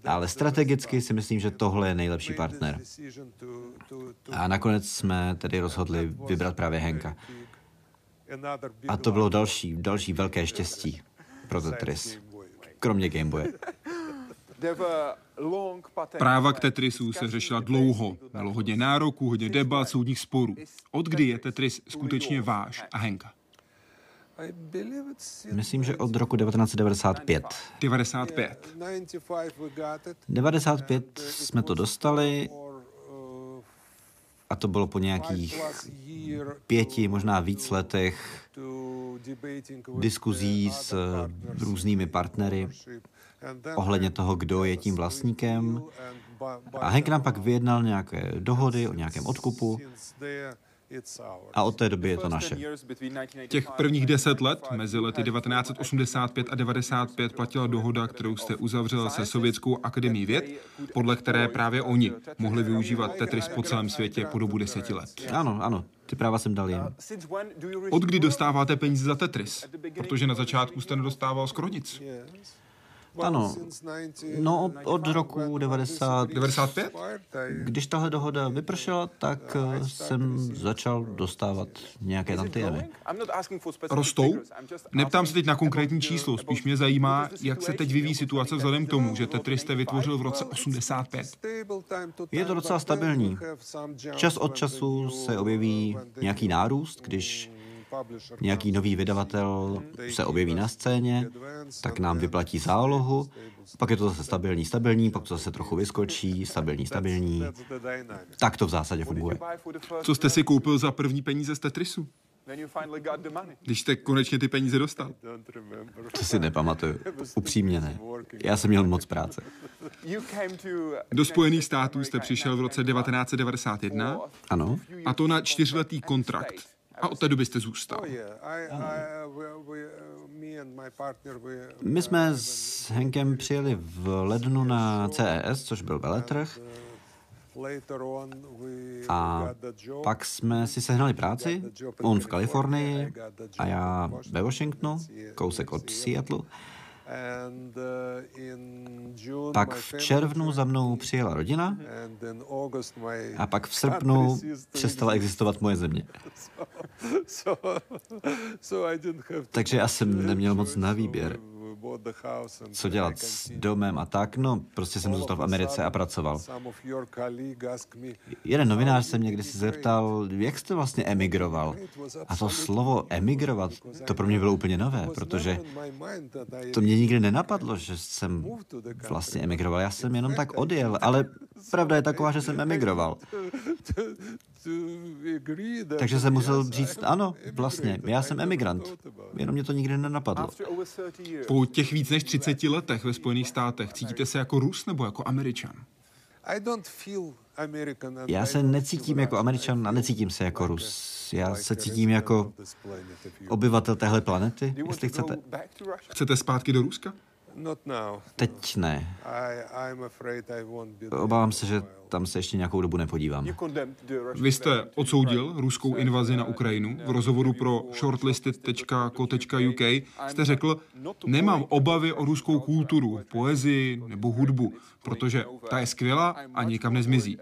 ale strategicky si myslím, že tohle je nejlepší partner. A nakonec jsme tedy rozhodli vybrat právě Henka. A to bylo další, další velké štěstí pro Tetris kromě Gameboye. Práva k Tetrisu se řešila dlouho. Bylo hodně nároků, hodně debat, soudních sporů. Od kdy je Tetris skutečně váš a Henka? Myslím, že od roku 1995. 95. 95 jsme to dostali a to bylo po nějakých pěti, možná víc letech diskuzí s různými partnery ohledně toho, kdo je tím vlastníkem. A Hank nám pak vyjednal nějaké dohody o nějakém odkupu a od té doby je to naše. Těch prvních deset let, mezi lety 1985 a 95, platila dohoda, kterou jste uzavřel se Sovětskou akademií věd, podle které právě oni mohli využívat Tetris po celém světě po dobu deseti let. Ano, ano, ty práva jsem dal jim. Od kdy dostáváte peníze za Tetris? Protože na začátku jste nedostával skoro nic. Ano, no od, roku 90... 95? Když tahle dohoda vypršela, tak eh, jsem začal dostávat nějaké tantiemy. Rostou? Neptám se teď na konkrétní číslo, spíš mě zajímá, jak se teď vyvíjí situace vzhledem k tomu, že Tetris jste vytvořil v roce 85. Je to docela stabilní. Čas od času se objeví nějaký nárůst, když nějaký nový vydavatel se objeví na scéně, tak nám vyplatí zálohu, pak je to zase stabilní, stabilní, pak to zase trochu vyskočí, stabilní, stabilní. Tak to v zásadě funguje. Co jste si koupil za první peníze z Tetrisu? Když jste konečně ty peníze dostal. To si nepamatuju. Upřímně ne. Já jsem měl moc práce. Do Spojených států jste přišel v roce 1991. Ano. A to na čtyřletý kontrakt. A od té doby jste zůstal. My jsme s Henkem přijeli v lednu na CES, což byl veletrh. A pak jsme si sehnali práci, on v Kalifornii a já ve Washingtonu, kousek od Seattle. Pak v červnu za mnou přijela rodina. A pak v srpnu přestala existovat moje země. Takže já jsem neměl moc na výběr co dělat s domem a tak. No, prostě jsem zůstal v Americe a pracoval. Jeden novinář se mě kdysi zeptal, jak jste vlastně emigroval. A to slovo emigrovat, to pro mě bylo úplně nové, protože to mě nikdy nenapadlo, že jsem vlastně emigroval. Já jsem jenom tak odjel, ale pravda je taková, že jsem emigroval. Takže jsem musel říct, ano, vlastně, já jsem emigrant. Jenom mě to nikdy nenapadlo. Po těch víc než 30 letech ve Spojených státech cítíte se jako Rus nebo jako Američan? Já se necítím jako Američan a necítím se jako Rus. Já se cítím jako obyvatel téhle planety, jestli chcete. Chcete zpátky do Ruska? Teď ne. Obávám se, že tam se ještě nějakou dobu nepodívám. Vy jste odsoudil ruskou invazi na Ukrajinu. V rozhovoru pro shortlisted.co.uk jste řekl, nemám obavy o ruskou kulturu, poezii nebo hudbu, protože ta je skvělá a nikam nezmizí.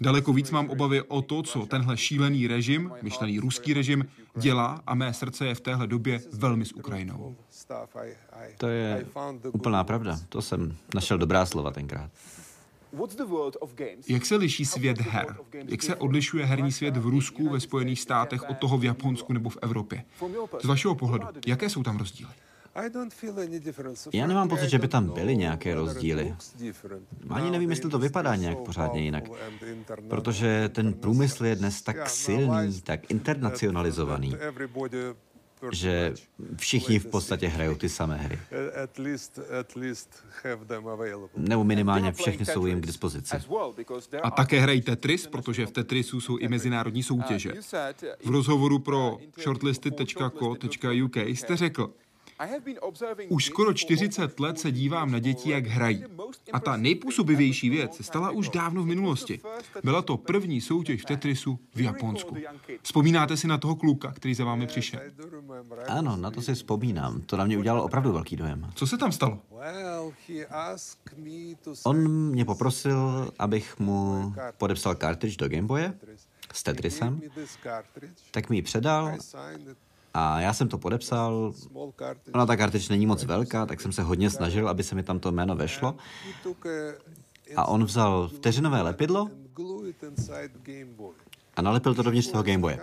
Daleko víc mám obavy o to, co tenhle šílený režim, myšlený ruský režim, dělá a mé srdce je v téhle době velmi s Ukrajinou. To je úplná pravda. To jsem našel dobrá slova tenkrát. Jak se liší svět her? Jak se odlišuje herní svět v Rusku, ve Spojených státech od toho v Japonsku nebo v Evropě? Z vašeho pohledu, jaké jsou tam rozdíly? Já nemám pocit, že by tam byly nějaké rozdíly. Ani nevím, jestli to vypadá nějak pořádně jinak. Protože ten průmysl je dnes tak silný, tak internacionalizovaný, že všichni v podstatě hrajou ty samé hry. Nebo minimálně všechny jsou jim k dispozici. A také hrají Tetris, protože v Tetrisu jsou i mezinárodní soutěže. V rozhovoru pro shortlisted.co.uk jste řekl, už skoro 40 let se dívám na děti, jak hrají. A ta nejpůsobivější věc se stala už dávno v minulosti. Byla to první soutěž v Tetrisu v Japonsku. Vzpomínáte si na toho kluka, který za vámi přišel? Ano, na to si vzpomínám. To na mě udělalo opravdu velký dojem. Co se tam stalo? On mě poprosil, abych mu podepsal cartridge do Gameboye s Tetrisem, tak mi ji předal a já jsem to podepsal. Ona ta kartič není moc velká, tak jsem se hodně snažil, aby se mi tam to jméno vešlo. A on vzal vteřinové lepidlo a nalepil to dovnitř toho Gameboye.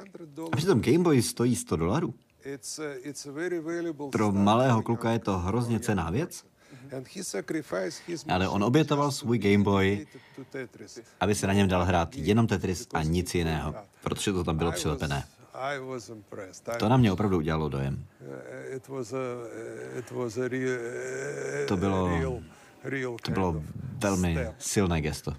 A přitom Gameboy stojí 100 dolarů. Pro malého kluka je to hrozně cená věc. Ale on obětoval svůj Gameboy, aby se na něm dal hrát jenom Tetris a nic jiného, protože to tam bylo přilepené. To na mě opravdu udělalo dojem. To bylo, to bylo velmi silné gesto.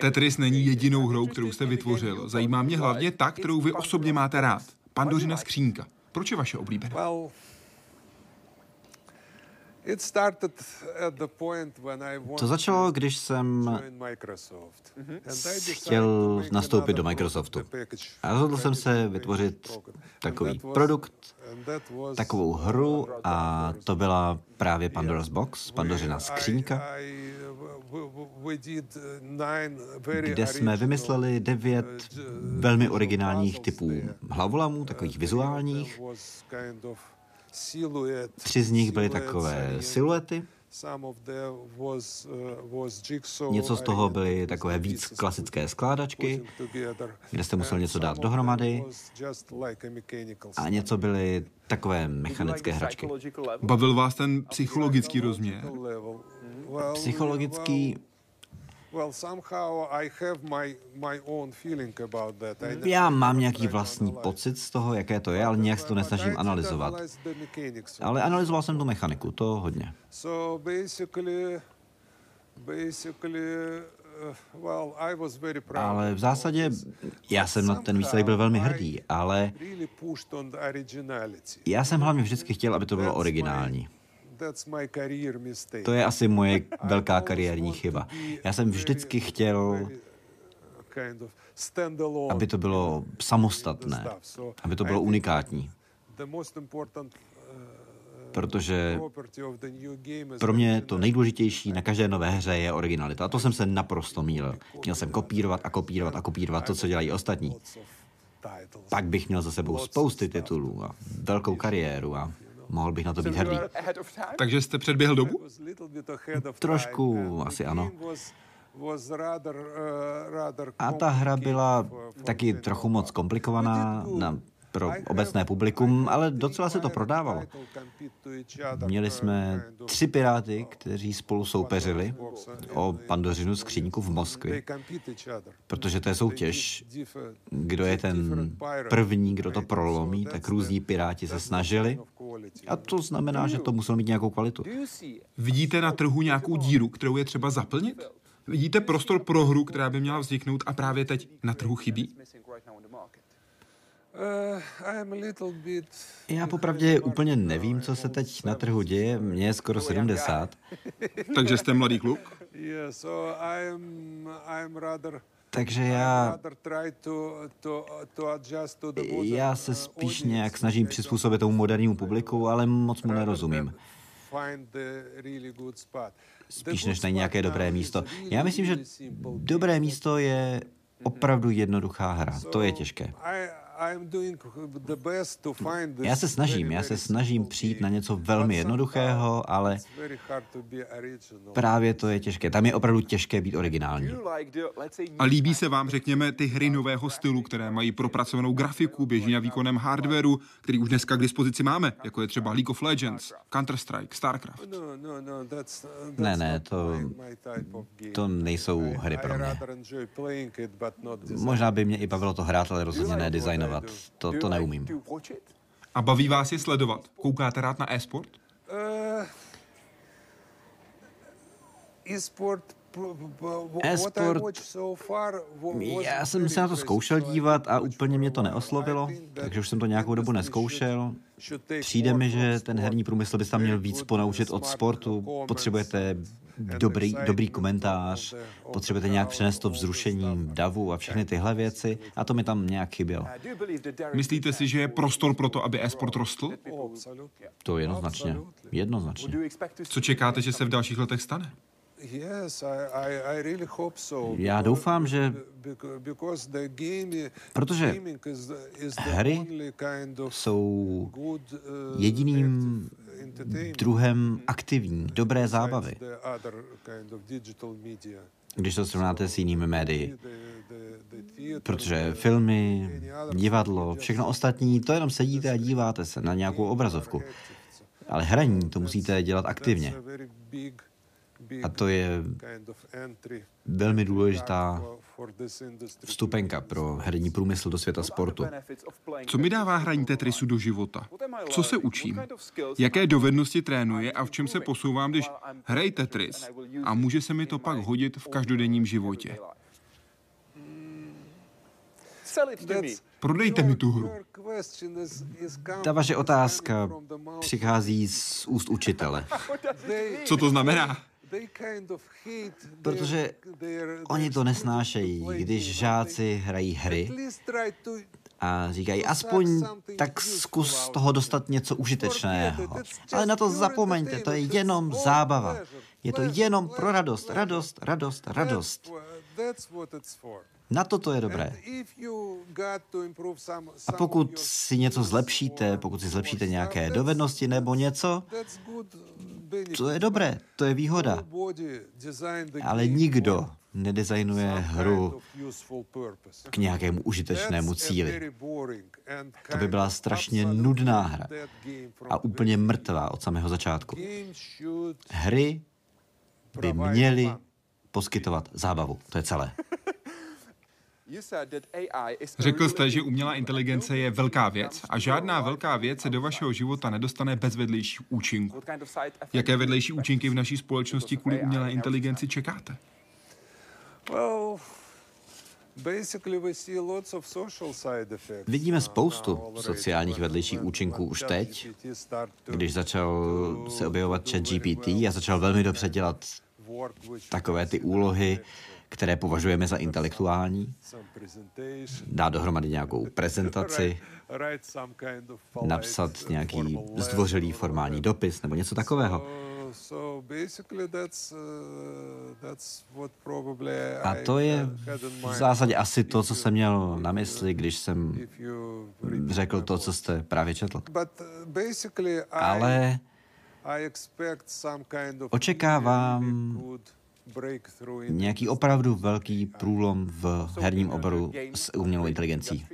Tetris není jedinou hrou, kterou jste vytvořil. Zajímá mě hlavně ta, kterou vy osobně máte rád. Pandořina skřínka. Proč je vaše oblíbená? To začalo, když jsem chtěl nastoupit do Microsoftu. A rozhodl jsem se vytvořit takový produkt, takovou hru a to byla právě Pandora's Box, Pandořina skřínka, kde jsme vymysleli devět velmi originálních typů hlavolamů, takových vizuálních, Tři z nich byly takové siluety, Něco z toho byly takové víc klasické skládačky, kde jste musel něco dát dohromady. a něco byly takové mechanické hračky. Bavil vás ten psychologický rozměr? Psychologický já mám nějaký vlastní pocit z toho, jaké to je, ale nějak se to nesnažím analyzovat. Ale analyzoval jsem tu mechaniku, to hodně. Ale v zásadě já jsem na ten výsledek byl velmi hrdý, ale já jsem hlavně vždycky chtěl, aby to bylo originální. To je asi moje velká kariérní chyba. Já jsem vždycky chtěl, aby to bylo samostatné, aby to bylo unikátní. Protože pro mě to nejdůležitější na každé nové hře je originalita. A to jsem se naprosto mýlil. Měl jsem kopírovat a kopírovat a kopírovat to, co dělají ostatní. Pak bych měl za sebou spousty titulů a velkou kariéru a mohl bych na to být hrdý. Takže jste předběhl dobu? Trošku asi ano. A ta hra byla taky trochu moc komplikovaná na pro obecné publikum, ale docela se to prodávalo. Měli jsme tři piráty, kteří spolu soupeřili o pandořinu skříňku v Moskvě, protože to je soutěž. Kdo je ten první, kdo to prolomí, tak různí piráti se snažili a to znamená, že to muselo mít nějakou kvalitu. Vidíte na trhu nějakou díru, kterou je třeba zaplnit? Vidíte prostor pro hru, která by měla vzniknout a právě teď na trhu chybí? Já popravdě úplně nevím, co se teď na trhu děje. Mně je skoro 70. Takže jste mladý kluk? Takže já, já se spíš nějak snažím přizpůsobit tomu modernímu publiku, ale moc mu nerozumím. Spíš než na nějaké dobré místo. Já myslím, že dobré místo je opravdu jednoduchá hra. To je těžké. Já se snažím, já se snažím přijít na něco velmi jednoduchého, ale právě to je těžké. Tam je opravdu těžké být originální. A líbí se vám, řekněme, ty hry nového stylu, které mají propracovanou grafiku, běží na výkonem hardwareu, který už dneska k dispozici máme, jako je třeba League of Legends, Counter-Strike, StarCraft. Ne, ne, to, to nejsou hry pro mě. Možná by mě i bavilo to hrát, ale rozhodně ne designovat sledovat. To, to neumím. A baví vás je sledovat? Koukáte rád na e-sport? Uh, e-sport E-sport, já jsem se na to zkoušel dívat a úplně mě to neoslovilo, takže už jsem to nějakou dobu neskoušel. Přijde mi, že ten herní průmysl by se tam měl víc ponaučit od sportu. Potřebujete dobrý, dobrý komentář, potřebujete nějak přenést to vzrušení, davu a všechny tyhle věci a to mi tam nějak chybělo. Myslíte si, že je prostor pro to, aby e-sport rostl? To jednoznačně. Jednoznačně. Co čekáte, že se v dalších letech stane? Já doufám, že protože hry jsou uh, jediným druhem aktivní, dobré zábavy. Když to srovnáte s jinými médii. Protože filmy, divadlo, všechno ostatní, to jenom sedíte a díváte se na nějakou obrazovku. Ale hraní to musíte dělat aktivně. A to je velmi důležitá vstupenka pro herní průmysl do světa sportu. Co mi dává hraní Tetrisu do života? Co se učím? Jaké dovednosti trénuje a v čem se posouvám, když hrají Tetris a může se mi to pak hodit v každodenním životě? Prodejte mi tu hru. Ta vaše otázka přichází z úst učitele. Co to znamená? Protože oni to nesnášejí, když žáci hrají hry a říkají, aspoň tak zkus z toho dostat něco užitečného. Ale na to zapomeňte, to je jenom zábava. Je to jenom pro radost, radost, radost, radost. Na to to je dobré. A pokud si něco zlepšíte, pokud si zlepšíte nějaké dovednosti nebo něco, to je dobré, to je výhoda. Ale nikdo nedesignuje hru k nějakému užitečnému cíli. To by byla strašně nudná hra a úplně mrtvá od samého začátku. Hry by měly poskytovat zábavu. To je celé. Řekl jste, že umělá inteligence je velká věc a žádná velká věc se do vašeho života nedostane bez vedlejší účinku. Jaké vedlejší účinky v naší společnosti kvůli umělé inteligenci čekáte? Basically, we see lots of social side effects. Vidíme uh, spoustu sociálních vedlejších účinků už teď, když začal se objevovat chat GPT a začal velmi dobře dělat takové ty úlohy, které považujeme za intelektuální, dát dohromady nějakou prezentaci, napsat nějaký zdvořilý or formální dopis nebo něco takového. A to je v zásadě asi to, co jsem měl na mysli, když jsem řekl to, co jste právě četl. Ale Očekávám nějaký opravdu velký průlom v herním oboru s umělou inteligencí.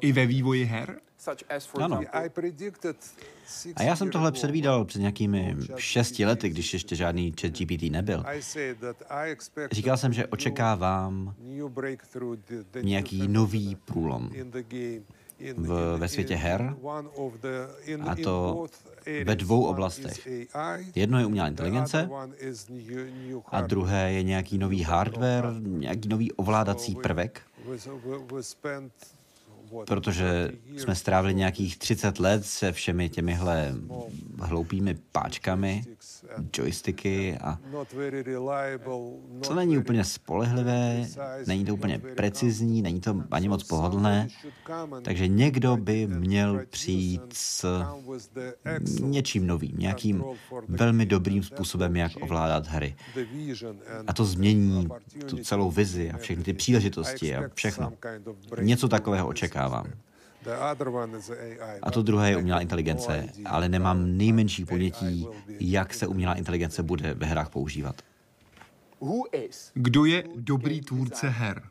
I ve vývoji her? Ano. A já jsem tohle předvídal před nějakými šesti lety, když ještě žádný chat GPT nebyl. I said that I expect Říkal jsem, že očekávám nějaký nový průlom v- ve světě her, a to ve dvou oblastech. Jedno je umělá inteligence a druhé je nějaký nový hardware, nějaký nový ovládací prvek, protože 30 years jsme strávili nějakých 30 let se všemi těmihle hloupými páčkami, joysticky a co není úplně spolehlivé, není to úplně precizní, není to ani moc pohodlné, takže někdo by měl přijít s něčím novým, nějakým velmi dobrým způsobem, jak ovládat hry. A to změní tu celou vizi a všechny ty příležitosti a všechno. Něco takového this očekávám. A to druhé je umělá inteligence, ale nemám nejmenší AI ponětí, jak se umělá inteligence bude ve hrách používat. Kdo je dobrý tvůrce her?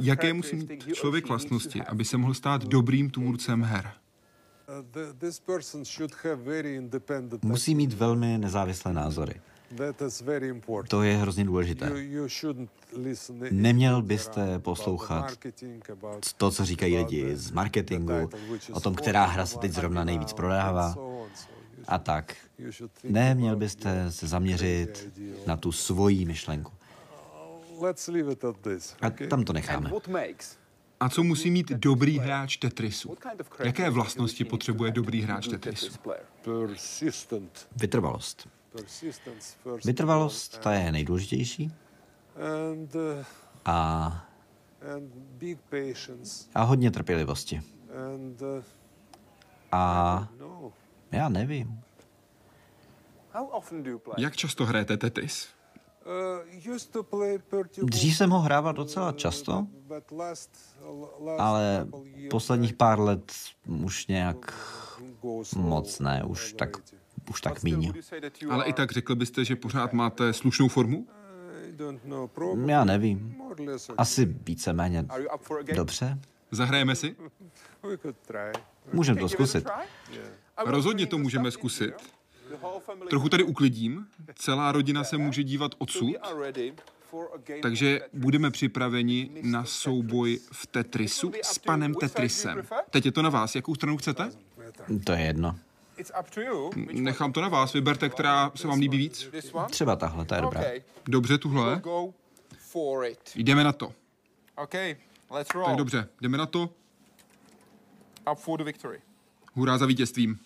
Jaké musí mít člověk vlastnosti, aby se mohl stát dobrým tvůrcem her? Uh, Musí mít velmi nezávislé názory. To je hrozně důležité. Neměl byste poslouchat To, co říkají lidi z marketingu, o tom, která hra se teď zrovna nejvíc prodává a tak. you should think Ne, měl about byste se zaměřit na tu svoji myšlenku. This. A tam to necháme. A co musí mít dobrý hráč Tetrisu? Jaké vlastnosti potřebuje dobrý hráč Tetrisu? Vytrvalost. Persistence first. Vytrvalost, ta je nejdůležitější. And, uh, A, and big patience. a hodně trpělivosti. Uh, A já nevím. Jak často hrajete Tetris? Uh, Dřív jsem ho hrával docela často, ale posledních pár let už nějak moc ne, už tak. Už tak míň. Ale i tak řekl byste, že pořád máte slušnou formu? Já nevím. Asi víceméně dobře. Zahrajeme si? Můžeme to zkusit. Rozhodně to můžeme zkusit. Trochu tady uklidím. Celá rodina se může dívat odsud, takže budeme připraveni na souboj v Tetrisu s panem Tetrisem. Teď je to na vás. Jakou stranu chcete? To je jedno. Nechám to na vás. Vyberte, která se vám líbí víc. Třeba tahle, ta je dobrá. Dobře, tuhle. Jdeme na to. Okay, let's Tak dobře, jdeme na to. Up for the victory. Hurá za vítězstvím.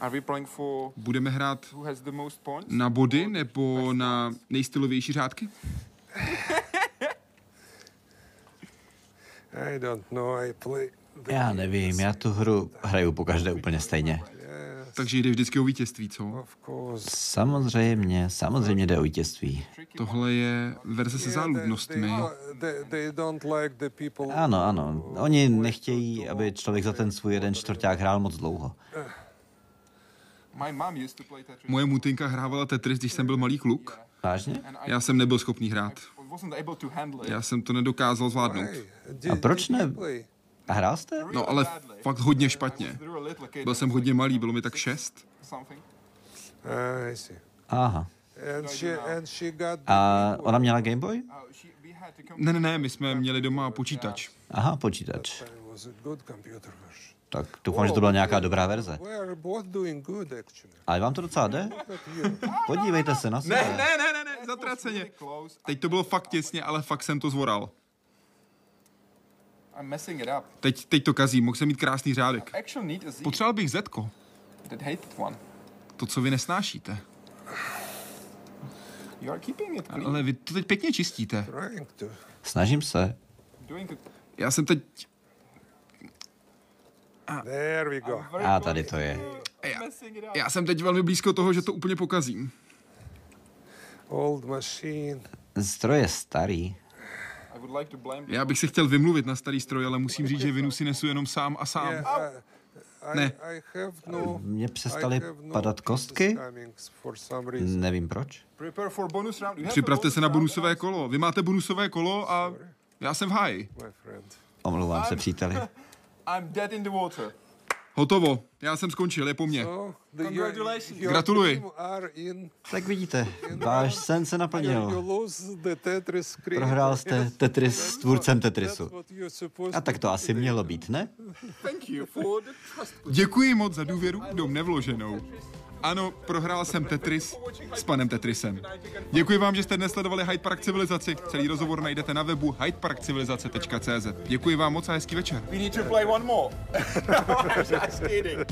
Are we playing for Budeme hrát who has the most points? na body nebo na nejstylovější řádky? I don't know. I play. Já nevím, já tu hru hraju po každé úplně stejně. Takže jde vždycky o vítězství, co? Samozřejmě, samozřejmě jde o vítězství. Tohle je verze se záludnostmi. Ano, ano. Oni nechtějí, aby člověk za ten svůj jeden čtvrták hrál moc dlouho. Moje mutinka hrávala Tetris, když jsem byl malý kluk. Vážně? Já jsem nebyl schopný hrát. Já jsem to nedokázal zvládnout. A proč ne? A hrál jste? No ale fakt hodně špatně. Byl jsem hodně malý, bylo mi tak šest. Ah. Aha. A ona měla Game Boy? Ne, ne, ne, my jsme měli doma počítač. Aha, počítač. Tak doufám, že to byla nějaká dobrá verze. Ale vám to docela jde? Podívejte se na Ne, sebe. ne, ne, ne, ne, zatraceně. Teď to bylo fakt těsně, ale fakt jsem to zvoral. I'm messing it up. Teď, teď to kazí, mohl jsem mít krásný řádek. A. Potřeboval bych Zetko, That hated one. to, co vy nesnášíte. You are keeping it clean. Ale vy to teď pěkně čistíte. Trying to. Snažím se. Doing it. Já jsem teď... There we go. A tady to je. Já, Messing it up. já jsem teď velmi blízko toho, že to úplně pokazím. Old machine. Stroj je starý. Já bych se chtěl vymluvit na starý stroj, ale musím říct, že vinu si nesu jenom sám a sám. Ne. No. Mně přestaly no padat kostky. Nevím proč. Připravte se na bonusové kolo. Vy máte bonusové kolo a já jsem v háji. Omlouvám se, příteli. I'm dead in the water. Hotovo. Já jsem skončil, je po mně. Gratuluji. Tak vidíte, váš sen se naplnil. Prohrál jste Tetris s tvůrcem Tetrisu. A tak to asi mělo být, ne? Děkuji moc za důvěru do mne vloženou. Ano, prohrál jsem Tetris s panem Tetrisem. Děkuji vám, že jste dnes sledovali Hyde Park Civilizaci. Celý rozhovor najdete na webu hydeparkcivilizace.cz. Děkuji vám moc a hezký večer. We need to play one more. Just kidding.